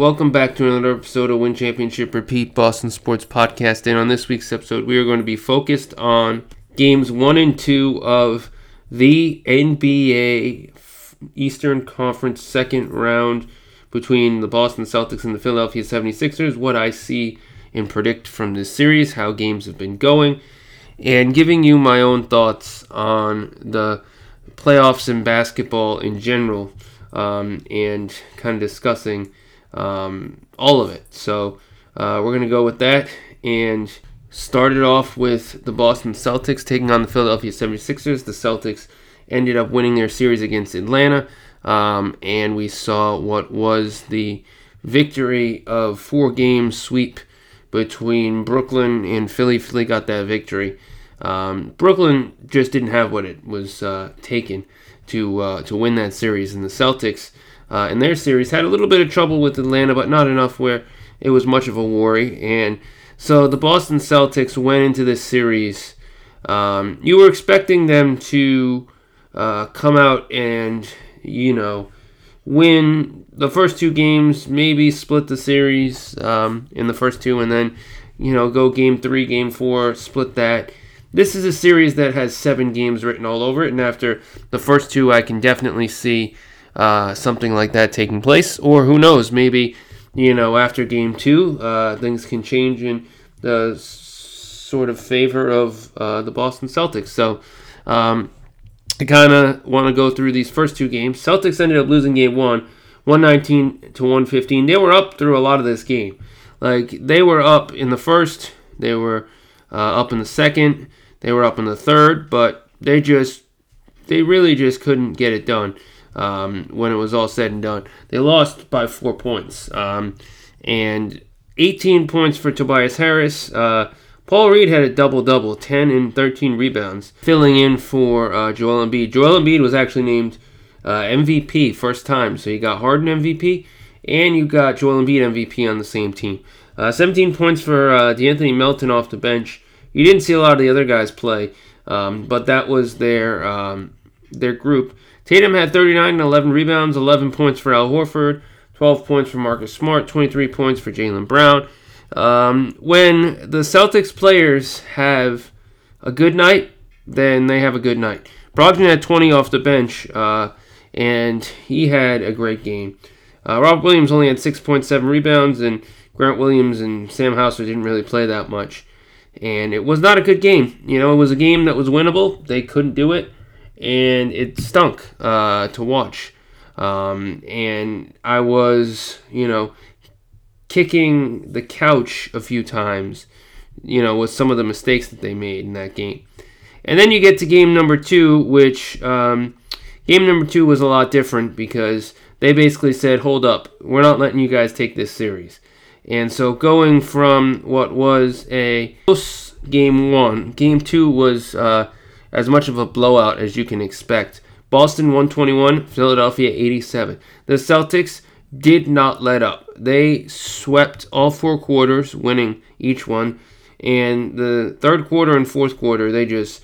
Welcome back to another episode of Win Championship Repeat Boston Sports Podcast. And on this week's episode, we are going to be focused on games one and two of the NBA Eastern Conference second round between the Boston Celtics and the Philadelphia 76ers, what I see and predict from this series, how games have been going, and giving you my own thoughts on the playoffs and basketball in general, um, and kind of discussing um, all of it. So uh, we're going to go with that and started off with the Boston Celtics taking on the Philadelphia 76ers. The Celtics ended up winning their series against Atlanta, um, and we saw what was the victory of four game sweep between Brooklyn and Philly. Philly got that victory. Um, Brooklyn just didn't have what it was uh, taken to uh, to win that series, and the Celtics uh, in their series had a little bit of trouble with Atlanta, but not enough where it was much of a worry. And so the Boston Celtics went into this series. Um, you were expecting them to uh, come out and you know win the first two games, maybe split the series um, in the first two, and then you know go game three, game four, split that. This is a series that has seven games written all over it, and after the first two, I can definitely see uh, something like that taking place. Or who knows, maybe you know after game two, uh, things can change in the sort of favor of uh, the Boston Celtics. So. Um, I kind of want to go through these first two games. Celtics ended up losing game one, 119 to 115. They were up through a lot of this game. Like, they were up in the first, they were uh, up in the second, they were up in the third, but they just, they really just couldn't get it done um, when it was all said and done. They lost by four points. Um, and 18 points for Tobias Harris. Uh, Paul Reed had a double double, 10 and 13 rebounds, filling in for uh, Joel Embiid. Joel Embiid was actually named uh, MVP first time, so you got Harden MVP and you got Joel Embiid MVP on the same team. Uh, 17 points for uh, De'Anthony Melton off the bench. You didn't see a lot of the other guys play, um, but that was their um, their group. Tatum had 39 and 11 rebounds, 11 points for Al Horford, 12 points for Marcus Smart, 23 points for Jaylen Brown. Um, when the Celtics players have a good night, then they have a good night. Brogdon had 20 off the bench, uh, and he had a great game. Uh, Rob Williams only had 6.7 rebounds, and Grant Williams and Sam Hauser didn't really play that much. And it was not a good game. You know, it was a game that was winnable. They couldn't do it, and it stunk uh, to watch. Um, and I was, you know, kicking the couch a few times, you know, with some of the mistakes that they made in that game. And then you get to game number two, which um, game number two was a lot different because they basically said, hold up, we're not letting you guys take this series. And so going from what was a close game one, game two was uh, as much of a blowout as you can expect. Boston 121, Philadelphia 87. The Celtics did not let up. They swept all four quarters, winning each one. And the third quarter and fourth quarter, they just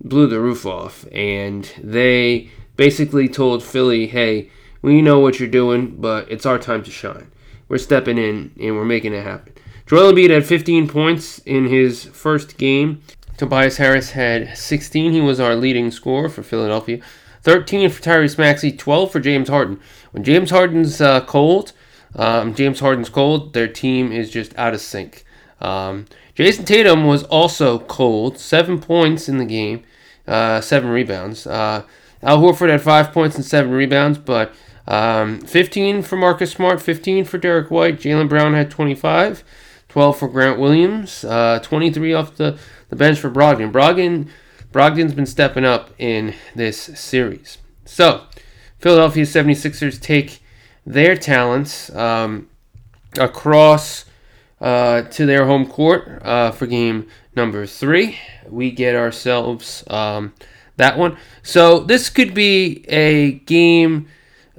blew the roof off. And they basically told Philly, hey, we know what you're doing, but it's our time to shine. We're stepping in and we're making it happen. Joel Embiid had 15 points in his first game. Tobias Harris had 16. He was our leading scorer for Philadelphia. 13 for Tyrese Maxey, 12 for James Harden. When James Harden's uh, cold, um, James Harden's cold, their team is just out of sync. Um, Jayson Tatum was also cold, seven points in the game, uh, seven rebounds. Uh, Al Horford had five points and seven rebounds, but um, 15 for Marcus Smart, 15 for Derrick White. Jaylen Brown had 25, 12 for Grant Williams, uh, 23 off the, the bench for Brogdon. Brogdon. Brogdon's been stepping up in this series. So, Philadelphia 76ers take their talents um, across uh, to their home court uh, for game number three. We get ourselves um, that one. So this could be a game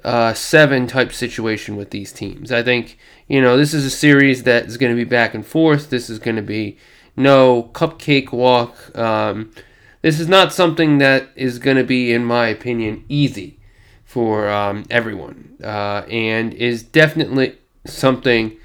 uh, seven type situation with these teams. I think you know this is a series that is going to be back and forth. This is going to be no cupcake walk. Um, this is not something that is going to be, in my opinion, easy for um, everyone, uh, and is definitely something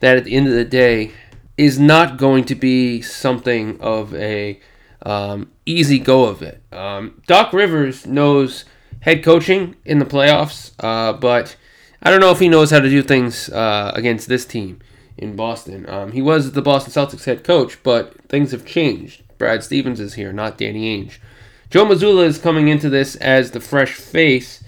that at the end of the day is not going to be something of a um, easy go of it. Um, Doc Rivers knows head coaching in the playoffs, uh, but I don't know if he knows how to do things uh, against this team in Boston. Um, he was the Boston Celtics head coach, but things have changed. Brad Stevens is here, not Danny Ainge. Joe Mazzulla is coming into this as the fresh face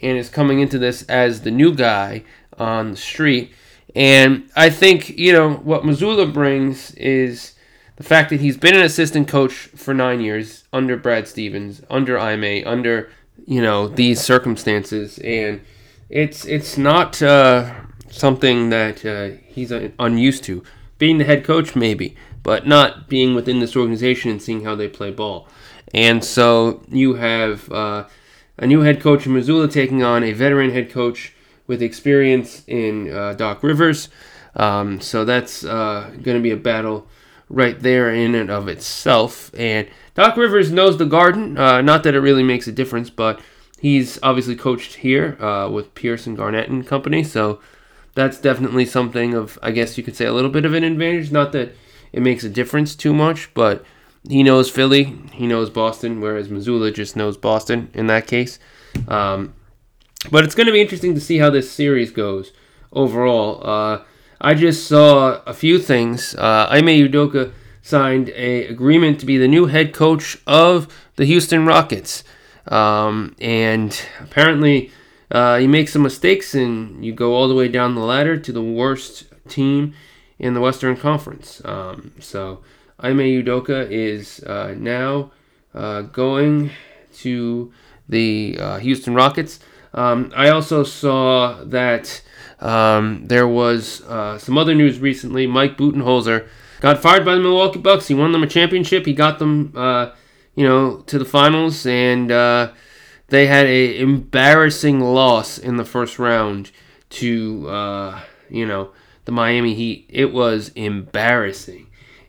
and is coming into this as the new guy on the street. And I think, you know, what Mazzulla brings is the fact that he's been an assistant coach for nine years under Brad Stevens, under Ime, under, you know, these circumstances. And it's it's not uh, something that uh, he's unused to. Being the head coach, maybe, but not being within this organization and seeing how they play ball. And so you have uh, a new head coach in Mazzulla taking on a veteran head coach with experience in uh, Doc Rivers. Um, so that's uh, going to be a battle right there in and of itself. And Doc Rivers knows the Garden. Uh, not that it really makes a difference, but he's obviously coached here uh, with Pierce and Garnett and company. So that's definitely something of, I guess you could say, a little bit of an advantage. Not that it makes a difference too much, but he knows Philly, he knows Boston, whereas Mazzulla just knows Boston in that case. Um, but it's going to be interesting to see how this series goes overall. Uh, I just saw a few things. Uh, Ime Udoka signed a agreement to be the new head coach of the Houston Rockets, um, and apparently uh, you make some mistakes and you go all the way down the ladder to the worst team in the Western Conference. Um, so Ime Udoka is uh, now uh, going to the uh, Houston Rockets. Um, I also saw that um, there was uh, some other news recently. Mike Budenholzer got fired by the Milwaukee Bucks. He won them a championship. He got them, uh, you know, to the finals, and they had a embarrassing loss in the first round to, uh, you know, the Miami Heat. It was embarrassing,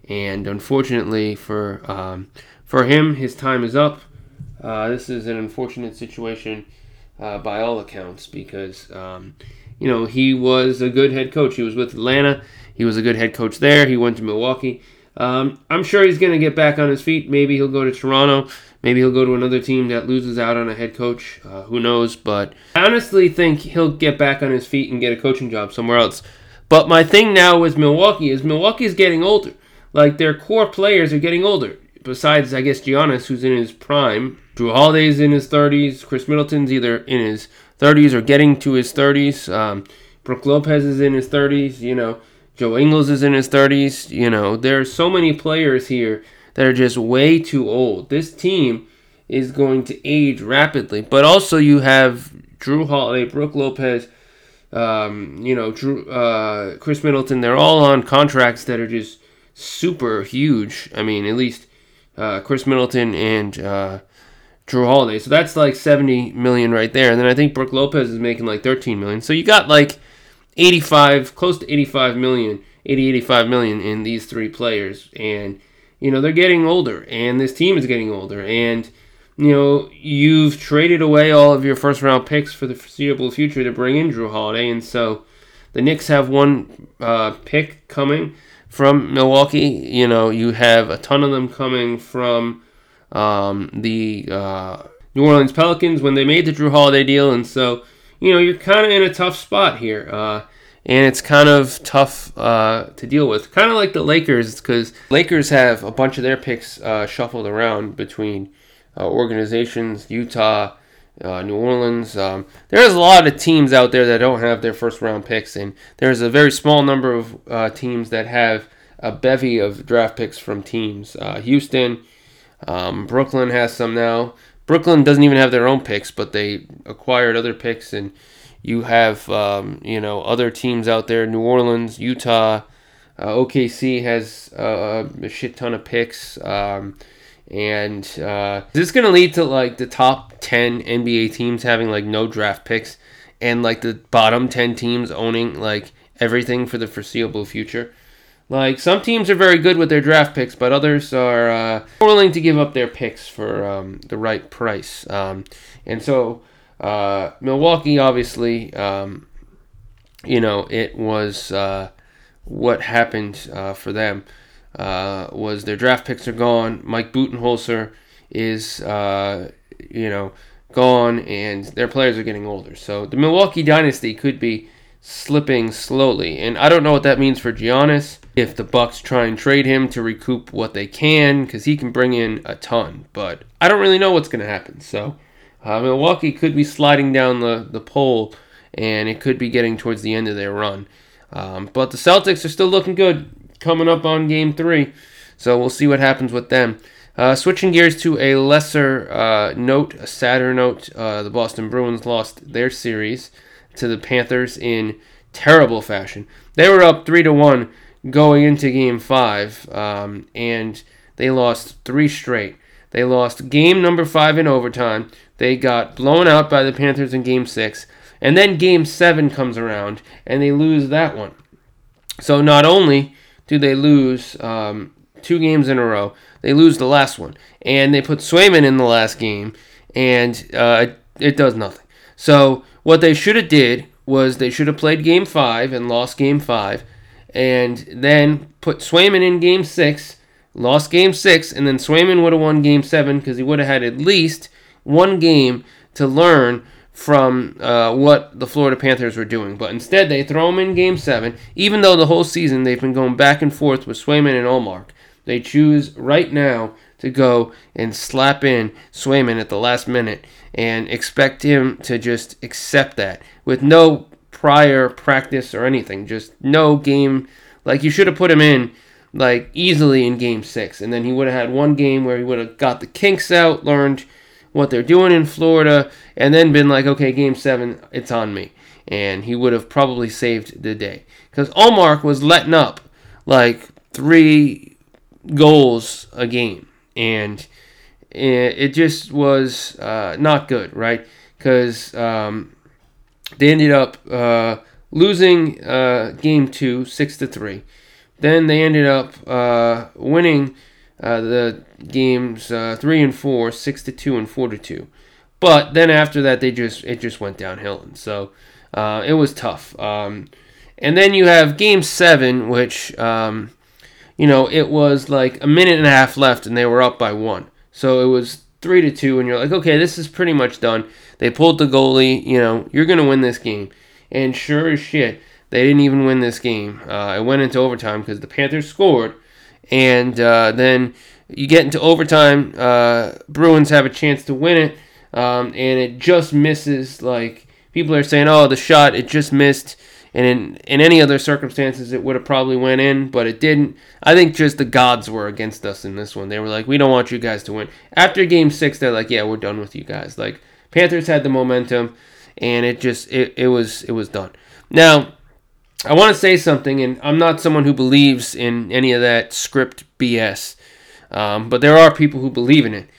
and unfortunately for um, for him, his time is up. Uh, this is an unfortunate situation uh, by all accounts because um, you know he was a good head coach. He was with Atlanta. He was a good head coach there. He went to Milwaukee. Um, I'm sure he's going to get back on his feet. Maybe he'll go to Toronto. Maybe he'll go to another team that loses out on a head coach. Uh, who knows? But I honestly think he'll get back on his feet and get a coaching job somewhere else. But my thing now with Milwaukee is Milwaukee is getting older. Like their core players are getting older. Besides, I guess Giannis, who's in his prime, Jrue Holiday's in his 30s. Khris Middleton's either in his 30s or getting to his 30s. Um, Brook Lopez is in his 30s. You know, Joe Ingles is in his 30s. You know, there are so many players here that are just way too old. This team is going to age rapidly. But also, you have Jrue Holiday, Brook Lopez, um, you know, Jrue, uh, Khris Middleton. They're all on contracts that are just super huge. I mean, at least uh, Khris Middleton and uh, Jrue Holiday. So that's like 70 million right there. And then I think Brook Lopez is making like 13 million. So you got like 85, close to 85 million, 80, 85 million in these three players. And, you know, they're getting older. And this team is getting older. And, you know, you've traded away all of your first round picks for the foreseeable future to bring in Jrue Holiday. And so the Knicks have one uh, pick coming from Milwaukee. You know, you have a ton of them coming from um, the uh, New Orleans Pelicans when they made the Jrue Holiday deal, and so you know you're kind of in a tough spot here, uh, and it's kind of tough uh, to deal with. Kind of like the Lakers, because Lakers have a bunch of their picks uh, shuffled around between uh, organizations, Utah. Uh, New Orleans. Um, there's a lot of teams out there that don't have their first round picks, and there's a very small number of uh, teams that have a bevy of draft picks from teams. Uh, Houston, um, Brooklyn has some now. Brooklyn doesn't even have their own picks, but they acquired other picks, and you have um, you know other teams out there. New Orleans, Utah, uh, OKC has uh, a shit ton of picks, um, and uh, this is gonna lead to like the top ten NBA teams having like no draft picks, and like the bottom ten teams owning like everything for the foreseeable future. Like some teams are very good with their draft picks, but others are uh, willing to give up their picks for um, the right price. Um, and so uh, Milwaukee obviously um, you know, it was uh, what happened uh, for them uh, was their draft picks are gone. Mike Budenholzer is, uh, you know, gone, and their players are getting older. So the Milwaukee dynasty could be slipping slowly, and I don't know what that means for Giannis. If the Bucks try and trade him to recoup what they can, because he can bring in a ton, but I don't really know what's going to happen. So uh, Milwaukee could be sliding down the the pole, and it could be getting towards the end of their run. Um, but the Celtics are still looking good coming up on game three. So we'll see what happens with them. Uh, switching gears to a lesser uh, note, a sadder note, uh, the Boston Bruins lost their series to the Panthers in terrible fashion. They were up three to one going into Game Five, um, and they lost three straight. They lost game number five in overtime. They got blown out by the Panthers in Game Six, and then Game Seven comes around and they lose that one. So not only do they lose um, two games in a row? They lose the last one, and they put Swayman in the last game, and uh, it does nothing. So what they should have did was they should have played Game Five and lost Game Five, and then put Swayman in Game Six, lost Game Six, and then Swayman would have won Game Seven because he would have had at least one game to learn from uh, what the Florida Panthers were doing. But instead, they throw him in Game 7, even though the whole season they've been going back and forth with Swayman and Ullmark. They choose right now to go and slap in Swayman at the last minute and expect him to just accept that with no prior practice or anything. Just no game. Like, you should have put him in like easily in game six and then he would have had one game where he would have got the kinks out learned what they're doing in Florida, and then been like, okay, game seven, it's on me. And he would have probably saved the day. Because Ullmark was letting up like three goals a game. And it just was uh, not good, right? Because um, they ended up uh, losing uh, game two, six to three. Then they ended up uh, winning uh, the games uh, three and four, six to two, and four to two. But then after that, they just it just went downhill, and so uh, it was tough. Um, and then you have game seven, which um, you know it was like a minute and a half left, and they were up by one. So it was three to two, and you're like, okay, this is pretty much done. They pulled the goalie. You know, you're gonna win this game. And sure as shit, they didn't even win this game. Uh, it went into overtime because the Panthers scored and uh, then you get into overtime. Uh, Bruins have a chance to win it, um, and it just misses. Like people are saying, "Oh, the shot it just missed." And in, in any other circumstances, it would have probably went in, but it didn't. I think just the gods were against us in this one. They were like, "We don't want you guys to win." After Game Six, they're like, "Yeah, we're done with you guys." Like Panthers had the momentum, and it just it, it was it was done. Now I want to say something, and I'm not someone who believes in any of that script BS, um, but there are people who believe in it.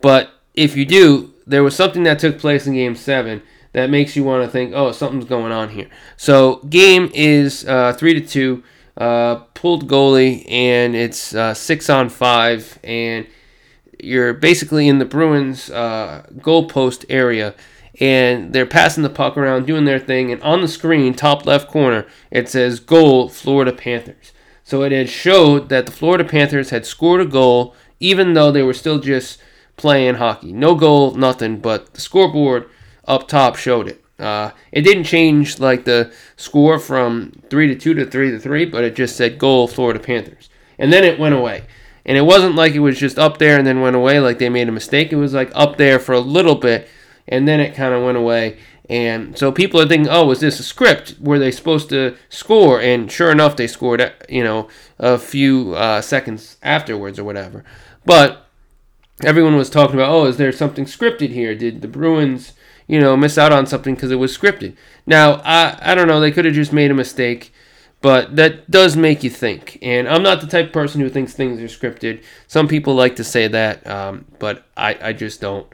But if you do, there was something that took place in Game 7 that makes you want to think, oh, something's going on here. So, game is uh, 3 to 2, uh, pulled goalie, and it's uh, 6 on 5, and you're basically in the Bruins' uh, goalpost area and they're passing the puck around, doing their thing, and on the screen, top left corner, it says goal Florida Panthers. So it had showed that the Florida Panthers had scored a goal, even though they were still just playing hockey. No goal, nothing, but the scoreboard up top showed it. Uh, it didn't change like the score from three to two to three to three, but it just said goal Florida Panthers, and then it went away. And it wasn't like it was just up there and then went away like they made a mistake. It was like up there for a little bit and then it kind of went away. And so people are thinking, oh, is this a script? Were they supposed to score? And sure enough, they scored, uh, you know, a few uh, seconds afterwards or whatever. But everyone was talking about, oh, is there something scripted here? Did the Bruins, you know, miss out on something because it was scripted? Now, I, I don't know. They could have just made a mistake. But that does make you think. And I'm not the type of person who thinks things are scripted. Some people like to say that, um, but I, I just don't.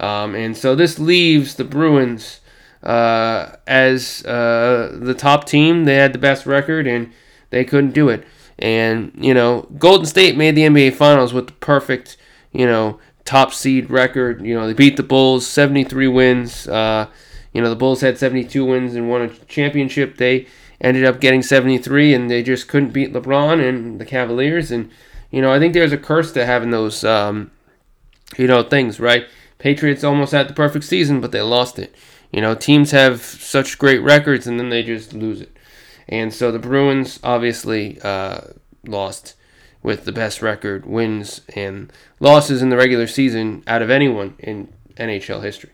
Um, and so this leaves the Bruins uh, as uh, the top team. They had the best record, and they couldn't do it. And you know, Golden State made the NBA Finals with the perfect, you know, top seed record. You know, they beat the Bulls, 73 wins. Uh, you know, the Bulls had 72 wins and won a championship. They ended up getting 73, and they just couldn't beat LeBron and the Cavaliers. And you know, I think there's a curse to having those, um, you know, things, right? Patriots almost had the perfect season, but they lost it. You know, teams have such great records, and then they just lose it. And so the Bruins obviously uh, lost with the best record, wins and losses in the regular season out of anyone in NHL history.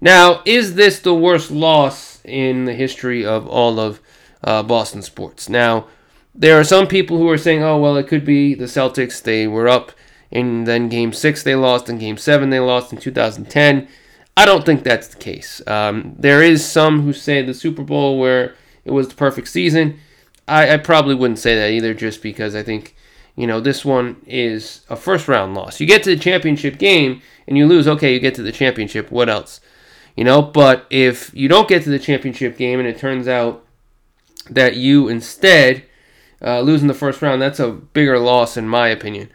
Now, is this the worst loss in the history of all of uh, Boston sports? Now, there are some people who are saying, oh, well, it could be the Celtics. They were up in then game six, they lost. In game seven, they lost in 2010. I don't think that's the case. Um, there is some who say the Super Bowl where it was the perfect season. I, I probably wouldn't say that either, just because I think you know this one is a first round loss. You get to the championship game and you lose. Okay, you get to the championship. What else? You know, but if you don't get to the championship game and it turns out that you instead uh, losing the first round, that's a bigger loss in my opinion.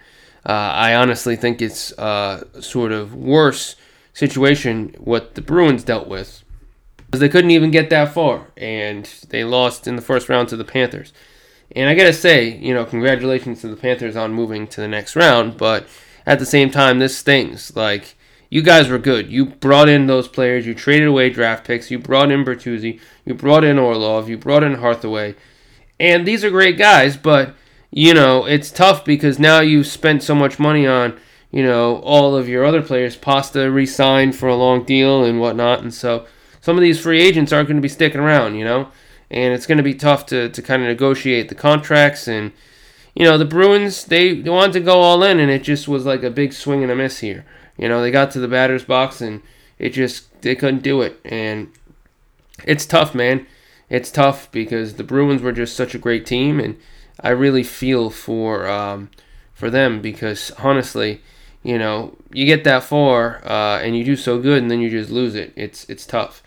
Uh, I honestly think it's a sort of worse situation what the Bruins dealt with because they couldn't even get that far and they lost in the first round to the Panthers. And I gotta say, you know, congratulations to the Panthers on moving to the next round, but at the same time, this stings. Like, you guys were good. You brought in those players. You traded away draft picks. You brought in Bertuzzi. You brought in Orlov. You brought in Hathaway. And these are great guys, but you know it's tough because now you've spent so much money on you know all of your other players. Pasta re-signed for a long deal and whatnot, and so some of these free agents aren't going to be sticking around. You know, and it's going to be tough to to kind of negotiate the contracts and. You know the Bruins. They, they wanted to go all in, and it just was like a big swing and a miss here. You know they got to the batter's box, and it just they couldn't do it. And it's tough, man it's tough because the Bruins were just such a great team, and I really feel for um, for them because honestly, you know, you get that far uh, and you do so good, and then you just lose it. It's it's tough.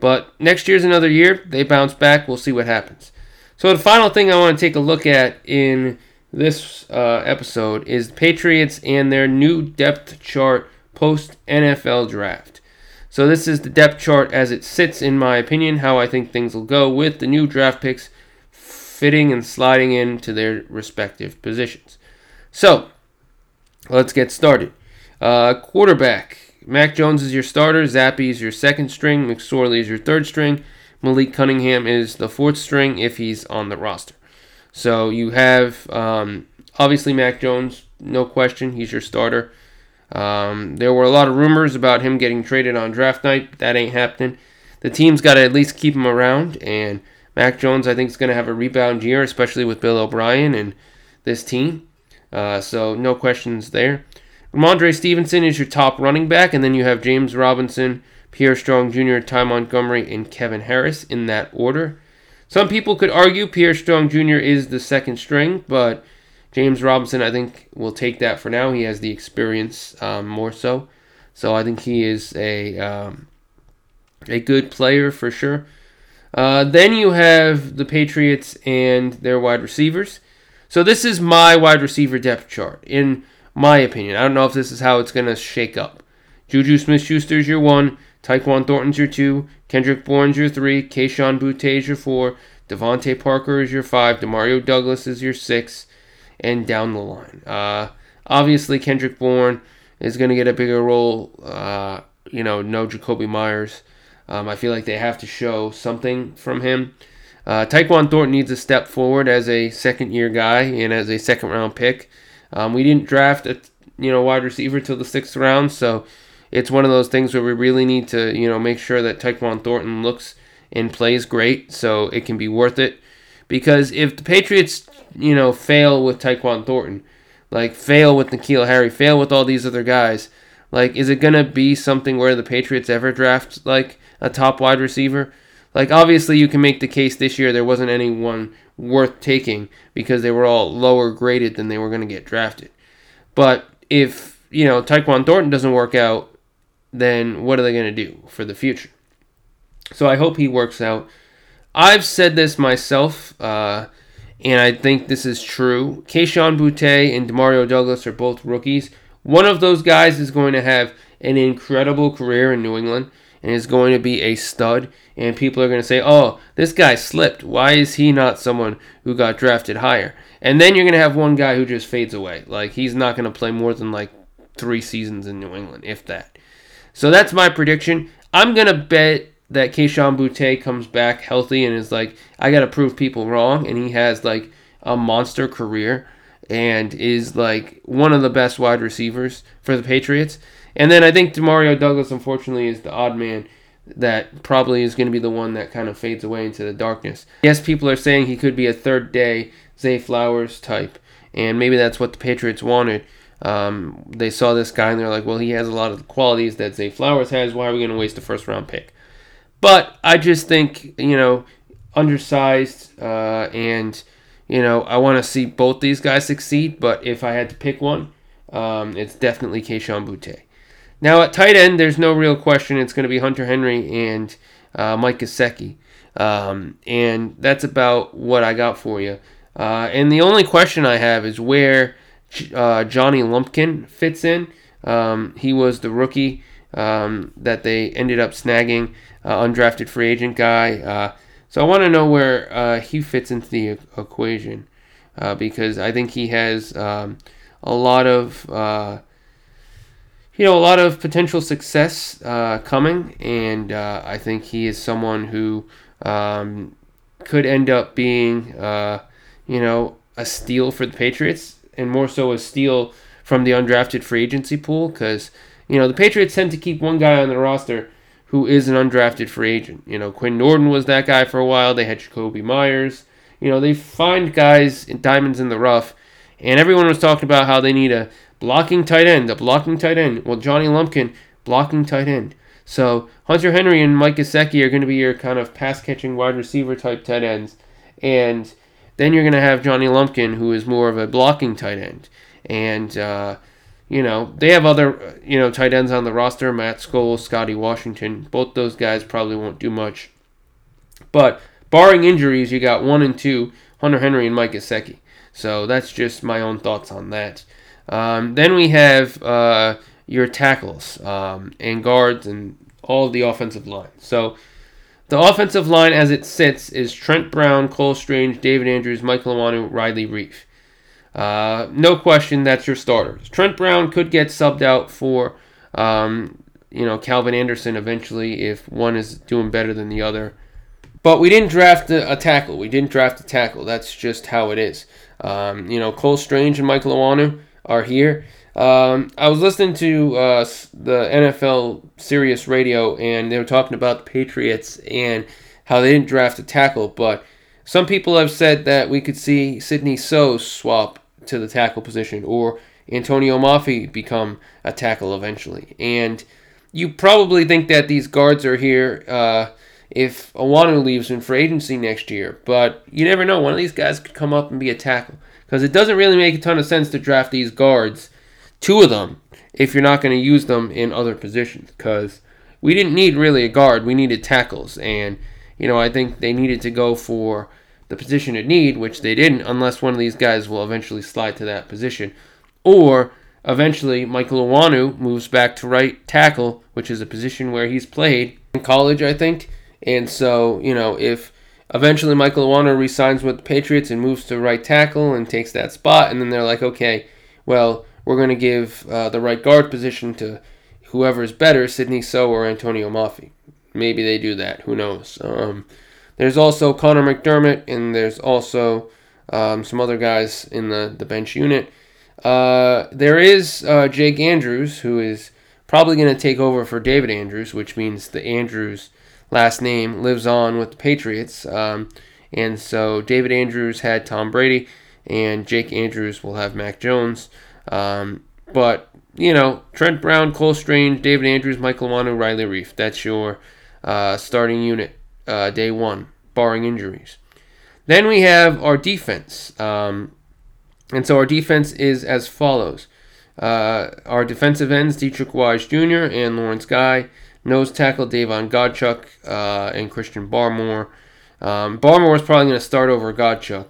But next year's another year. They bounce back. We'll see what happens. So the final thing I want to take a look at in this uh, episode is the Patriots and their new depth chart post NFL draft. So this is the depth chart as it sits, in my opinion, how I think things will go with the new draft picks fitting and sliding into their respective positions. So let's get started. Uh, quarterback. Mac Jones is your starter. Zappe is your second string. McSorley is your third string. Malik Cunningham is the fourth string if he's on the roster. So you have um, obviously Mac Jones, no question, he's your starter. Um, there were a lot of rumors about him getting traded on draft night. That ain't happening. The team's got to at least keep him around, and Mac Jones, I think, is going to have a rebound year, especially with Bill O'Brien and this team. Uh, so no questions there. Rhamondre Stevenson is your top running back, and then you have James Robinson, Pierre Strong Jr., Ty Montgomery, and Kevin Harris in that order. Some people could argue Pierre Strong Jr. is the second string, but James Robinson, I think, will take that for now. He has the experience um, more so. So I think he is a um, a good player for sure. Uh, then you have the Patriots and their wide receivers. So this is my wide receiver depth chart, in my opinion. I don't know if this is how it's going to shake up. Juju Smith-Schuster is your one. Tyquan Thornton's your two. Kendrick Bourne's your three. Boutte is your four. DeVante Parker is your five. Demario Douglas is your six and down the line. Uh, obviously, Kendrick Bourne is going to get a bigger role. Uh, you know, no Jakobi Meyers. Um, I feel like they have to show something from him. Uh, Tyquan Thornton needs a step forward as a second year guy and as a second round pick. Um, we didn't draft a you know wide receiver till the sixth round, so it's one of those things where we really need to you know make sure that Tyquan Thornton looks and plays great, so it can be worth it. Because if the Patriots you know, fail with Tyquan Thornton, like fail with N'Keal Harry, fail with all these other guys. Like, is it gonna be something where the Patriots ever draft like a top wide receiver? Like, obviously, you can make the case this year there wasn't anyone worth taking because they were all lower graded than they were gonna get drafted. But if you know Tyquan Thornton doesn't work out, then what are they gonna do for the future? So I hope he works out. I've said this myself. Uh, and I think this is true. Kayshon Boutte and Demario Douglas are both rookies. One of those guys is going to have an incredible career in New England, and is going to be a stud. And people are going to say, oh, this guy slipped. Why is he not someone who got drafted higher? And then you're going to have one guy who just fades away. Like, he's not going to play more than like three seasons in New England, if that. So that's my prediction. I'm going to bet that Kayshon Boutte comes back healthy and is like, I got to prove people wrong. And he has like a monster career and is like one of the best wide receivers for the Patriots. And then I think Demario Douglas, unfortunately, is the odd man that probably is going to be the one that kind of fades away into the darkness. Yes, people are saying he could be a third day Zay Flowers type, and maybe that's what the Patriots wanted. Um, they saw this guy and they're like, well, he has a lot of the qualities that Zay Flowers has. Why are we going to waste a first round pick? But I just think, you know, undersized uh, and, you know, I want to see both these guys succeed. But if I had to pick one, um, it's definitely Kayshon Boutte. Now at tight end, there's no real question. It's going to be Hunter Henry and uh, Mike Gesicki. Um, and that's about what I got for you. Uh, and the only question I have is where uh, Johnny Lumpkin fits in. Um, he was the rookie um, that they ended up snagging, uh, undrafted free agent guy. Uh, so I want to know where uh, he fits into the equation because I think he has um, a lot of you know, a lot of potential success uh, coming, and uh, I think he is someone who um, could end up being, uh, you know, a steal for the Patriots, and more so a steal from the undrafted free agency pool, because you know the Patriots tend to keep one guy on the roster who is an undrafted free agent. You know, Quinn Norton was that guy for a while. They had Jakobi Meyers. You know, they find guys, diamonds in the rough, and everyone was talking about how they need a blocking tight end, a blocking tight end. Well, Johnny Lumpkin, blocking tight end. So Hunter Henry and Mike Gesicki are going to be your kind of pass catching wide receiver type tight ends. And then you're going to have Johnny Lumpkin, who is more of a blocking tight end. And, uh, you know, they have other, you know, tight ends on the roster Matt Sokol, Scotty Washington. Both those guys probably won't do much. But barring injuries, you got one and two Hunter Henry and Mike Gesicki. So that's just my own thoughts on that. Um, then we have uh, your tackles um, and guards and all the offensive line. So the offensive line as it sits is Trent Brown, Cole Strange, David Andrews, Michael Onwenu, Riley Reiff. Uh, no question, that's your starters. Trent Brown could get subbed out for, um, you know, Calvin Anderson eventually if one is doing better than the other. But we didn't draft a, a tackle. We didn't draft a tackle. That's just how it is. Um, you know, Cole Strange and Michael Onwenu, are here. Um, I was listening to uh, the NFL Sirius Radio, and they were talking about the Patriots and how they didn't draft a tackle. But some people have said that we could see Sidy Sow swap to the tackle position, or Antonio Mafi become a tackle eventually. And you probably think that these guards are here uh, if Onwenu leaves in free agency next year, but you never know. One of these guys could come up and be a tackle because it doesn't really make a ton of sense to draft these guards, two of them, if you're not going to use them in other positions. Because we didn't need really a guard, we needed tackles, and you know I think they needed to go for the position of need, which they didn't, unless one of these guys will eventually slide to that position, or eventually Michael Onwenu moves back to right tackle, which is a position where he's played in college, I think. And so, you know, if Eventually, Michael Onwenu resigns with the Patriots and moves to right tackle and takes that spot. And then they're like, okay, well, we're going to give uh, the right guard position to whoever is better, Sidy Sow or Antonio Mafi. Maybe they do that. Who knows? Um, there's also Connor McDermott, and there's also um, some other guys in the, the bench unit. Uh, there is uh, Jake Andrews, who is probably going to take over for David Andrews, which means the Andrews last name lives on with the Patriots. Um, and so David Andrews had Tom Brady, and Jake Andrews will have Mac Jones. Um, but, you know, Trent Brown, Cole Strange, David Andrews, Michael Onwenu, Riley Reiff. That's your uh, starting unit uh, day one, barring injuries. Then we have our defense. Um, and so our defense is as follows. Uh, our defensive ends, Deatrich Wise Jr. and Lawrence Guy. Nose tackle Davon Godchaux uh, and Christian Barmore. Um, Barmore is probably going to start over Godchaux,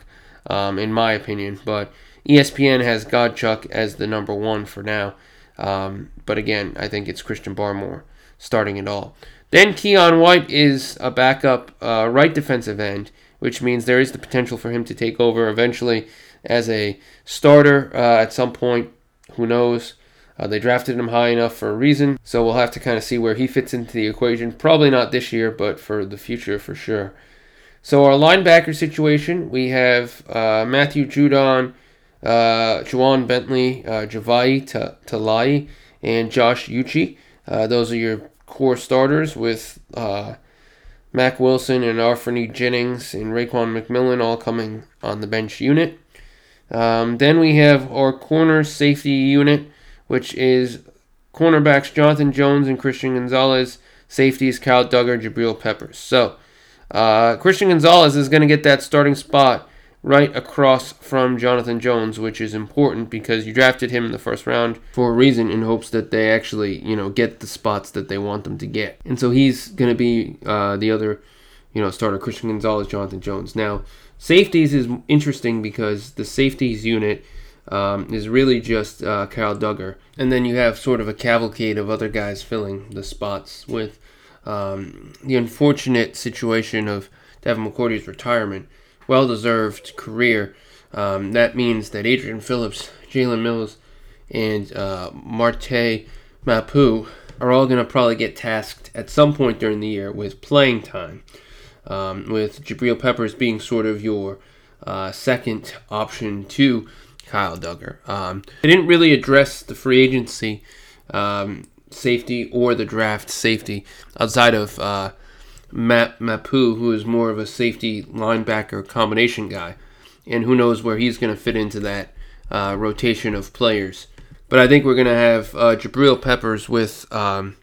um, in my opinion, but ESPN has Godchaux as the number one for now. Um, but again, I think it's Christian Barmore starting it all. Then Keion White is a backup uh, right defensive end, which means there is the potential for him to take over eventually as a starter uh, at some point. Who knows? Uh, they drafted him high enough for a reason, so we'll have to kind of see where he fits into the equation. Probably not this year, but for the future for sure. So our linebacker situation, we have uh, Matthew Judon, uh, Ja'Whaun Bentley, uh, Jahlani Tavai, and Josh Uche. Uh, those are your core starters with uh, Mack Wilson and Anfernee Jennings and Raekwon McMillan all coming on the bench unit. Um, then we have our corner safety unit, which is cornerbacks Jonathan Jones and Christian Gonzalez, safeties Kyle Dugger, Jabril Peppers. So uh, Christian Gonzalez is going to get that starting spot right across from Jonathan Jones, which is important because you drafted him in the first round for a reason in hopes that they actually, you know, get the spots that they want them to get. And so he's going to be uh, the other, you know, starter, Christian Gonzalez, Jonathan Jones. Now, safeties is interesting because the safeties unit um, is really just uh, Kyle Dugger. And then you have sort of a cavalcade of other guys filling the spots with um, the unfortunate situation of Devin McCourty's retirement well deserved career. Um, that means that Adrian Phillips, Jalen Mills, and uh, Marte Mapu are all going to probably get tasked at some point during the year with playing time, um, with Jabril Peppers being sort of your uh, second option to Kyle Dugger. Um, they didn't really address the free agency um, safety or the draft safety outside of uh, Matt Mapu, who is more of a safety linebacker combination guy, and who knows where he's going to fit into that uh, rotation of players. But I think we're going to have uh, Jabril Peppers with um,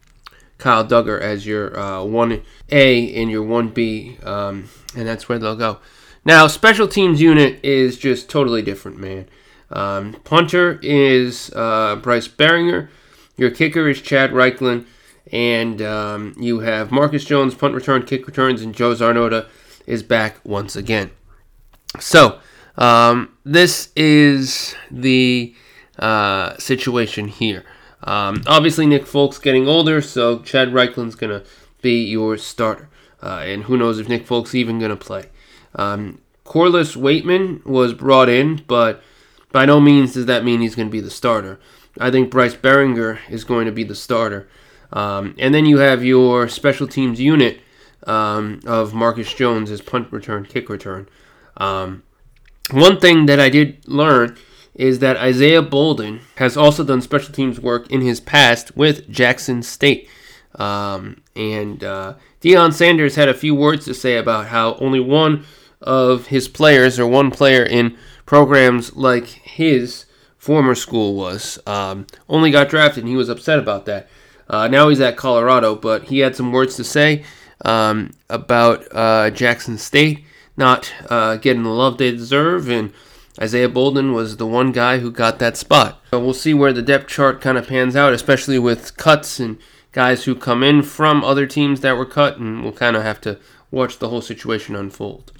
Kyle Dugger as your uh, 1A and your 1B, um, and that's where they'll go. Now, special teams unit is just totally different, man. Um, punter is uh, Bryce Baringer. Your kicker is Chad Ryland. And um, you have Marcus Jones, punt return, kick returns, and Joe Cardona is back once again. So, um, this is the uh, situation here. Um, obviously, Nick Folk's getting older, so Chad Ryland's going to be your starter. Uh, and who knows if Nick Folk's even going to play. Um, Corliss Waitman was brought in, but by no means does that mean he's going to be the starter. I think Bryce Baringer is going to be the starter. Um, and then you have your special teams unit um, of Marcus Jones as punt return, kick return. Um, one thing that I did learn is that Isaiah Bolden has also done special teams work in his past with Jackson State. Um, and uh, Deion Sanders had a few words to say about how only one of his players, or one player in programs like his former school was, um, only got drafted, and he was upset about that. Uh, now he's at Colorado, but he had some words to say um, about uh, Jackson State not uh, getting the love they deserve, and Isaiah Bolden was the one guy who got that spot. So we'll see where the depth chart kind of pans out, especially with cuts and guys who come in from other teams that were cut, and we'll kind of have to watch the whole situation unfold.